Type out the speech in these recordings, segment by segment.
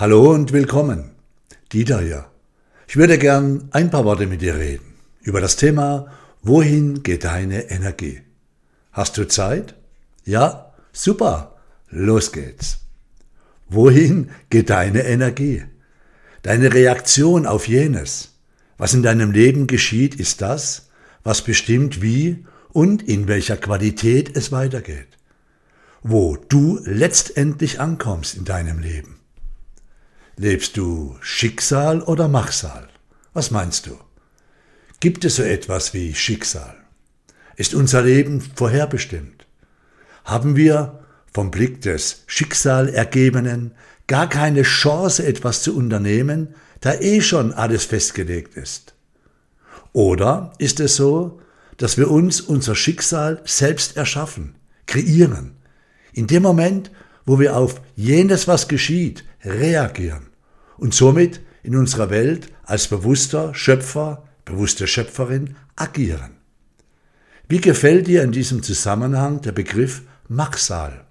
Hallo und willkommen. Dieter hier. Ich würde gern ein paar Worte mit dir reden über das Thema Wohin geht deine Energie? Hast du Zeit? Ja? Super. Los geht's. Wohin geht deine Energie? Deine Reaktion auf jenes. Was in deinem Leben geschieht, ist das, was bestimmt, wie und in welcher Qualität es weitergeht. Wo du letztendlich ankommst in deinem Leben. Lebst du Schicksal oder Machsal? Was meinst du? Gibt es so etwas wie Schicksal? Ist unser Leben vorherbestimmt? Haben wir vom Blick des Schicksalergebenen gar keine Chance, etwas zu unternehmen, da eh schon alles festgelegt ist? Oder ist es so, dass wir uns unser Schicksal selbst erschaffen, kreieren, in dem Moment, wo wir auf jenes, was geschieht, reagieren? Und somit in unserer Welt als bewusster Schöpfer, bewusste Schöpferin agieren. Wie gefällt dir in diesem Zusammenhang der Begriff Machsal?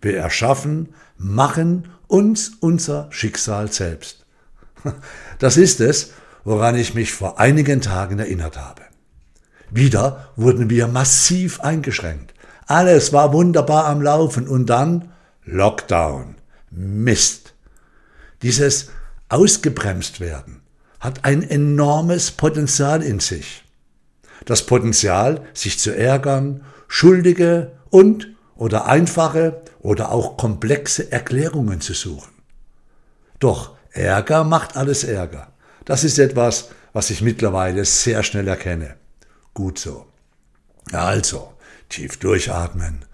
Wir erschaffen, machen uns unser Schicksal selbst. Das ist es, woran ich mich vor einigen Tagen erinnert habe. Wieder wurden wir massiv eingeschränkt. Alles war wunderbar am Laufen und dann Lockdown. Mist. Dieses ausgebremst werden, hat ein enormes Potenzial in sich. Das Potenzial, sich zu ärgern, schuldige und oder einfache oder auch komplexe Erklärungen zu suchen. Doch Ärger macht alles Ärger. Das ist etwas, was ich mittlerweile sehr schnell erkenne. Gut so. Also, tief durchatmen,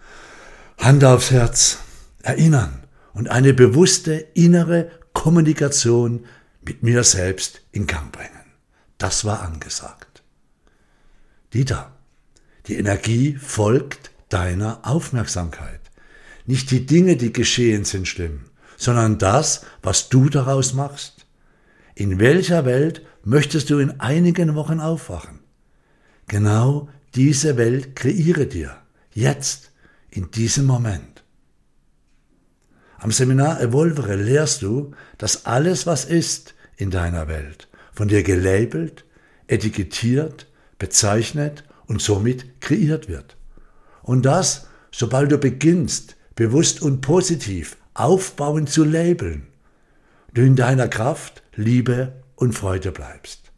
Hand aufs Herz, erinnern und eine bewusste innere Kommunikation mit mir selbst in Gang bringen. Das war angesagt. Dieter, die Energie folgt deiner Aufmerksamkeit. Nicht die Dinge, die geschehen sind, schlimm, sondern das, was du daraus machst. In welcher Welt möchtest du in einigen Wochen aufwachen? Genau diese Welt kreiere dir, jetzt, in diesem Moment. Am Seminar Evolvere lehrst du, dass alles, was ist in deiner Welt, von dir gelabelt, etikettiert, bezeichnet und somit kreiert wird. Und das, sobald du beginnst, bewusst und positiv aufbauend zu labeln, du in deiner Kraft, Liebe und Freude bleibst.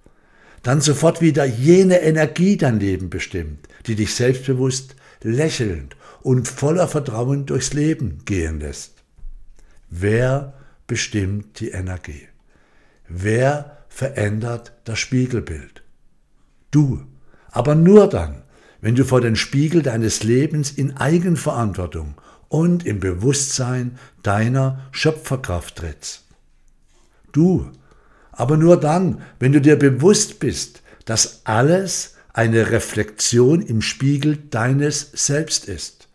Dann sofort wieder jene Energie dein Leben bestimmt, die dich selbstbewusst, lächelnd und voller Vertrauen durchs Leben gehen lässt. Wer bestimmt die Energie? Wer verändert das Spiegelbild? Du. Aber nur dann, wenn du vor den Spiegel deines Lebens in Eigenverantwortung und im Bewusstsein deiner Schöpferkraft trittst. Du. Aber nur dann, wenn du dir bewusst bist, dass alles eine Reflexion im Spiegel deines Selbst ist.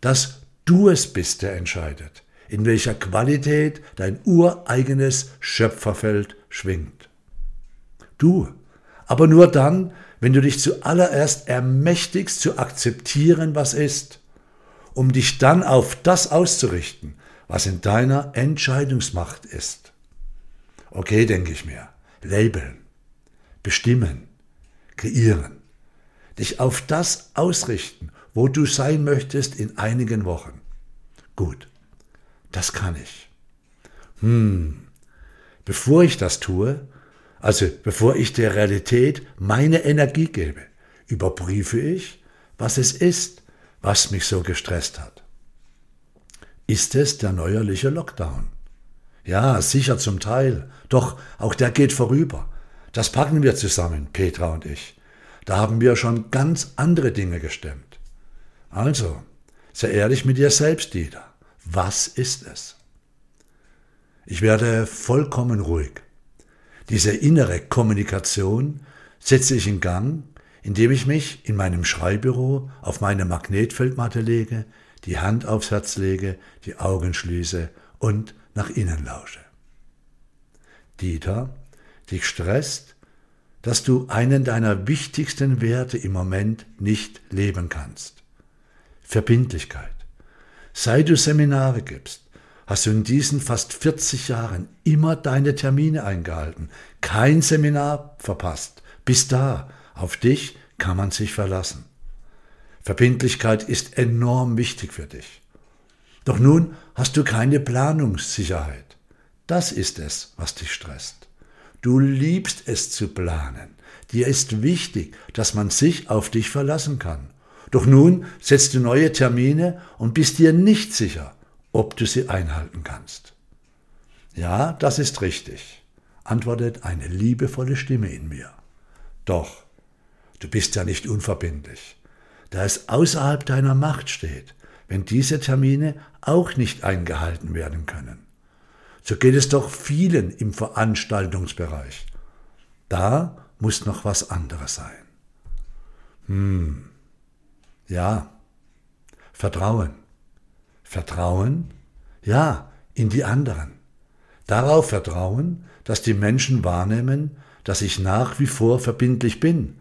Dass du es bist, der entscheidet in welcher Qualität dein ureigenes Schöpferfeld schwingt. Du, aber nur dann, wenn du dich zuallererst ermächtigst zu akzeptieren, was ist, um dich dann auf das auszurichten, was in deiner Entscheidungsmacht ist. Okay, denke ich mir, labeln, bestimmen, kreieren, dich auf das ausrichten, wo du sein möchtest in einigen Wochen. Gut. Das kann ich. Hm, bevor ich das tue, also bevor ich der Realität meine Energie gebe, überprüfe ich, was es ist, was mich so gestresst hat. Ist es der neuerliche Lockdown? Ja, sicher zum Teil. Doch auch der geht vorüber. Das packen wir zusammen, Petra und ich. Da haben wir schon ganz andere Dinge gestemmt. Also, sei ehrlich mit dir selbst, Dieter. Was ist es? Ich werde vollkommen ruhig. Diese innere Kommunikation setze ich in Gang, indem ich mich in meinem Schreibbüro auf meine Magnetfeldmatte lege, die Hand aufs Herz lege, die Augen schließe und nach innen lausche. Dieter, dich stresst, dass du einen deiner wichtigsten Werte im Moment nicht leben kannst. Verbindlichkeit. Seit du Seminare gibst, hast du in diesen fast 40 Jahren immer deine Termine eingehalten, kein Seminar verpasst. Bis da, auf dich kann man sich verlassen. Verbindlichkeit ist enorm wichtig für dich. Doch nun hast du keine Planungssicherheit. Das ist es, was dich stresst. Du liebst es zu planen. Dir ist wichtig, dass man sich auf dich verlassen kann. Doch nun setzt du neue Termine und bist dir nicht sicher, ob du sie einhalten kannst. Ja, das ist richtig, antwortet eine liebevolle Stimme in mir. Doch, du bist ja nicht unverbindlich, da es außerhalb deiner Macht steht, wenn diese Termine auch nicht eingehalten werden können. So geht es doch vielen im Veranstaltungsbereich. Da muss noch was anderes sein. Hm. Ja. Vertrauen. Vertrauen? Ja, in die anderen. Darauf vertrauen, dass die Menschen wahrnehmen, dass ich nach wie vor verbindlich bin,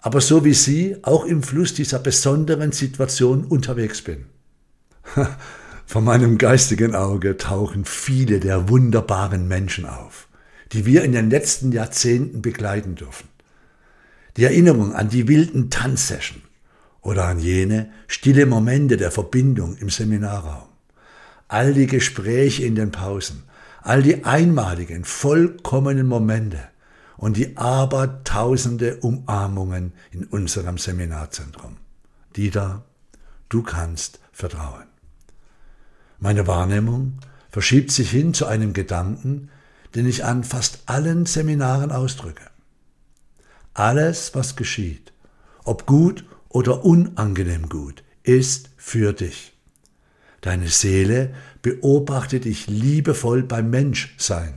aber so wie Sie auch im Fluss dieser besonderen Situation unterwegs bin. Vor meinem geistigen Auge tauchen viele der wunderbaren Menschen auf die wir in den letzten Jahrzehnten begleiten dürfen. Die Erinnerung an die wilden Tanzsession oder an jene stille Momente der Verbindung im Seminarraum. All die Gespräche in den Pausen, all die einmaligen, vollkommenen Momente und die abertausende Umarmungen in unserem Seminarzentrum. Dieter, du kannst vertrauen. Meine Wahrnehmung verschiebt sich hin zu einem Gedanken, den ich an fast allen Seminaren ausdrücke. Alles, was geschieht, ob gut oder unangenehm gut, ist für dich. Deine Seele beobachtet dich liebevoll beim Menschsein.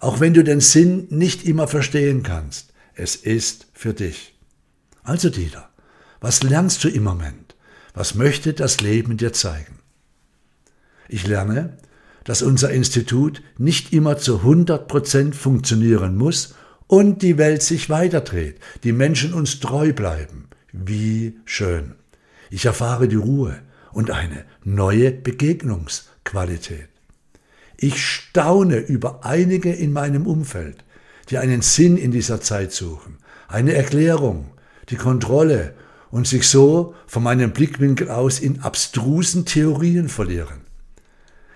Auch wenn du den Sinn nicht immer verstehen kannst, es ist für dich. Also Dieter, was lernst du im Moment? Was möchte das Leben dir zeigen? Ich lerne, dass unser Institut nicht immer zu 100 Prozent funktionieren muss und die Welt sich weiterdreht, die Menschen uns treu bleiben. Wie schön. Ich erfahre die Ruhe und eine neue Begegnungsqualität. Ich staune über einige in meinem Umfeld, die einen Sinn in dieser Zeit suchen, eine Erklärung, die Kontrolle und sich so von meinem Blickwinkel aus in abstrusen Theorien verlieren.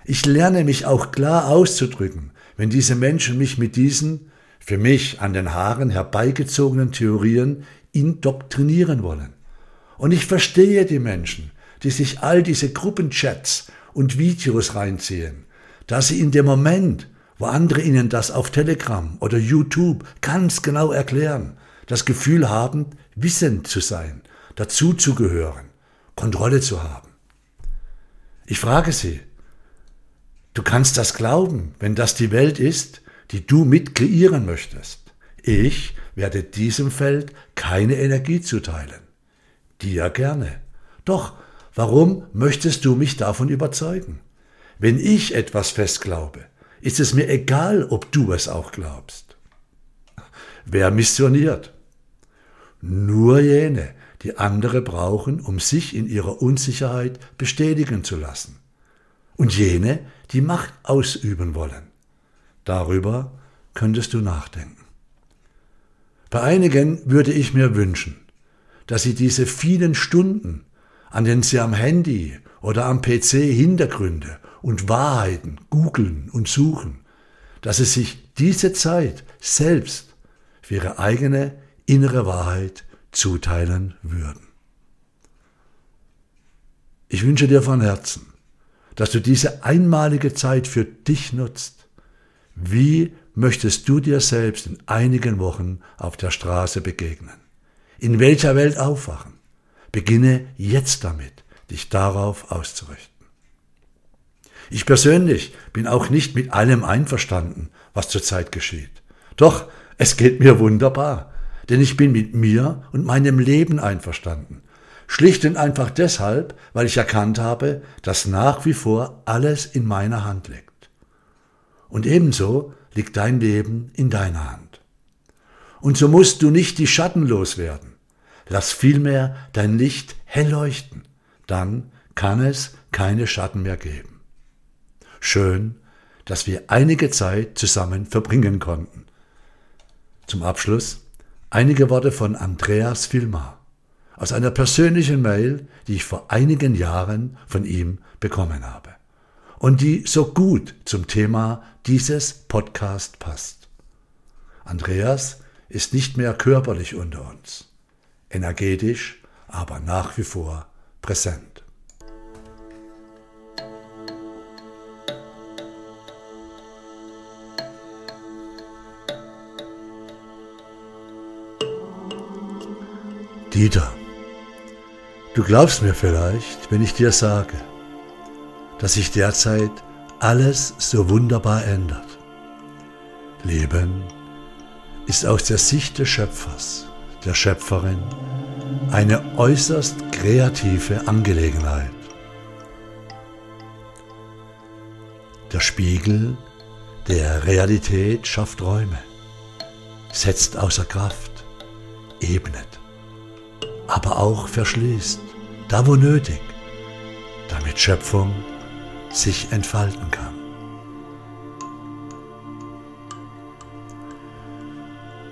Ich lerne mich auch klar auszudrücken, wenn diese Menschen mich mit diesen, für mich an den Haaren herbeigezogenen Theorien indoktrinieren wollen. Und ich verstehe die Menschen, die sich all diese Gruppenchats und Videos reinziehen, dass sie in dem Moment, wo andere ihnen das auf Telegram oder YouTube ganz genau erklären, das Gefühl haben, wissend zu sein, dazuzugehören, Kontrolle zu haben. Ich frage sie, Du kannst das glauben, wenn das die Welt ist, die du mit kreieren möchtest. Ich werde diesem Feld keine Energie zuteilen. Dir gerne. Doch, warum möchtest du mich davon überzeugen? Wenn ich etwas fest glaube, ist es mir egal, ob du es auch glaubst. Wer missioniert? Nur jene, die andere brauchen, um sich in ihrer Unsicherheit bestätigen zu lassen. Und jene, die Macht ausüben wollen. Darüber könntest du nachdenken. Bei einigen würde ich mir wünschen, dass sie diese vielen Stunden, an denen sie am Handy oder am PC Hintergründe und Wahrheiten googeln und suchen, dass sie sich diese Zeit selbst für ihre eigene innere Wahrheit zuteilen würden. Ich wünsche dir von Herzen, dass du diese einmalige Zeit für dich nutzt. Wie möchtest du dir selbst in einigen Wochen auf der Straße begegnen? In welcher Welt aufwachen? Beginne jetzt damit, dich darauf auszurichten. Ich persönlich bin auch nicht mit allem einverstanden, was zurzeit geschieht. Doch es geht mir wunderbar, denn ich bin mit mir und meinem Leben einverstanden Schlicht und einfach deshalb, weil ich erkannt habe, dass nach wie vor alles in meiner Hand liegt. Und ebenso liegt dein Leben in deiner Hand. Und so musst du nicht die Schatten loswerden. Lass vielmehr dein Licht hell leuchten. Dann kann es keine Schatten mehr geben. Schön, dass wir einige Zeit zusammen verbringen konnten. Zum Abschluss einige Worte von Andreas Filmar aus einer persönlichen Mail, die ich vor einigen Jahren von ihm bekommen habe und die so gut zum Thema dieses Podcast passt. Andreas ist nicht mehr körperlich unter uns, energetisch, aber nach wie vor präsent. Dieter, du glaubst mir vielleicht, wenn ich dir sage, dass sich derzeit alles so wunderbar ändert. Leben ist aus der Sicht des Schöpfers, der Schöpferin, eine äußerst kreative Angelegenheit. Der Spiegel der Realität schafft Räume, setzt außer Kraft, ebnet, aber auch verschließt, da wo nötig, damit Schöpfung sich entfalten kann.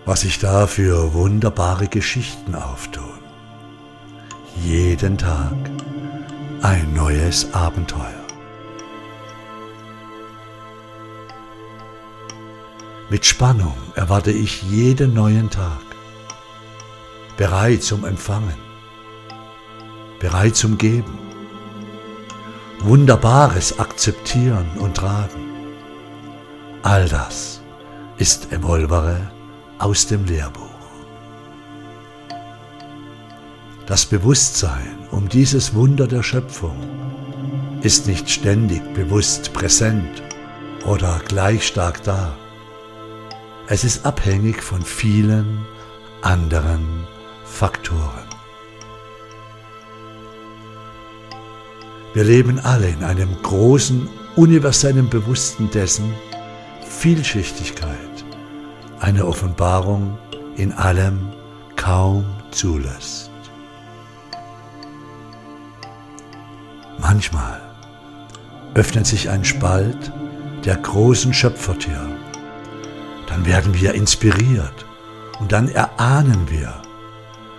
Was sich da für wunderbare Geschichten auftun. Jeden Tag ein neues Abenteuer. Mit Spannung erwarte ich jeden neuen Tag, bereit zum Empfangen, bereit zum Geben Wunderbares akzeptieren und tragen. All das ist Evolvere aus dem Lehrbuch. Das Bewusstsein um dieses Wunder der Schöpfung ist nicht ständig bewusst präsent oder gleich stark da. Es ist abhängig von vielen anderen Faktoren. Wir leben alle in einem großen, universellen Bewussten dessen Vielschichtigkeit eine Offenbarung in allem kaum zulässt. Manchmal öffnet sich ein Spalt der großen Schöpfertür. Dann werden wir inspiriert und dann erahnen wir,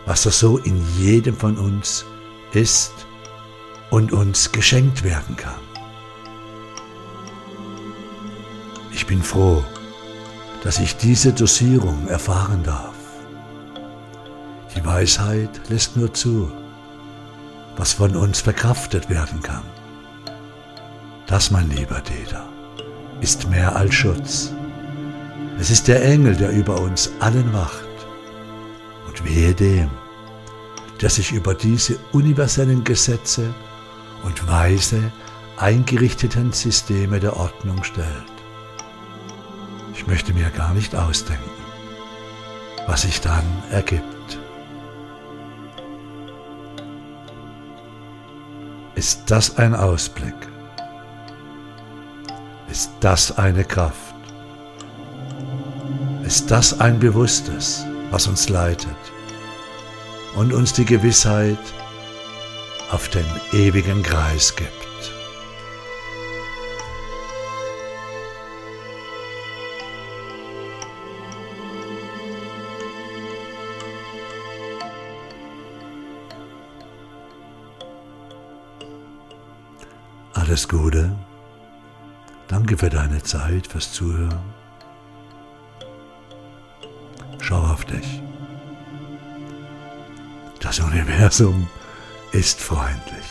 was das so in jedem von uns ist und uns geschenkt werden kann. Ich bin froh, dass ich diese Dosierung erfahren darf. Die Weisheit lässt nur zu, was von uns verkraftet werden kann. Das, mein lieber Dieter, ist mehr als Schutz. Es ist der Engel, der über uns allen wacht. Und wehe dem, der sich über diese universellen Gesetze und weise eingerichteten Systeme der Ordnung stellt. Ich möchte mir gar nicht ausdenken, was sich dann ergibt. Ist das ein Ausblick? Ist das eine Kraft? Ist das ein Bewusstes, was uns leitet und uns die Gewissheit auf den ewigen Kreis gibt. Alles Gute. Danke für deine Zeit, fürs Zuhören. Schau auf dich. Das Universum ist freundlich.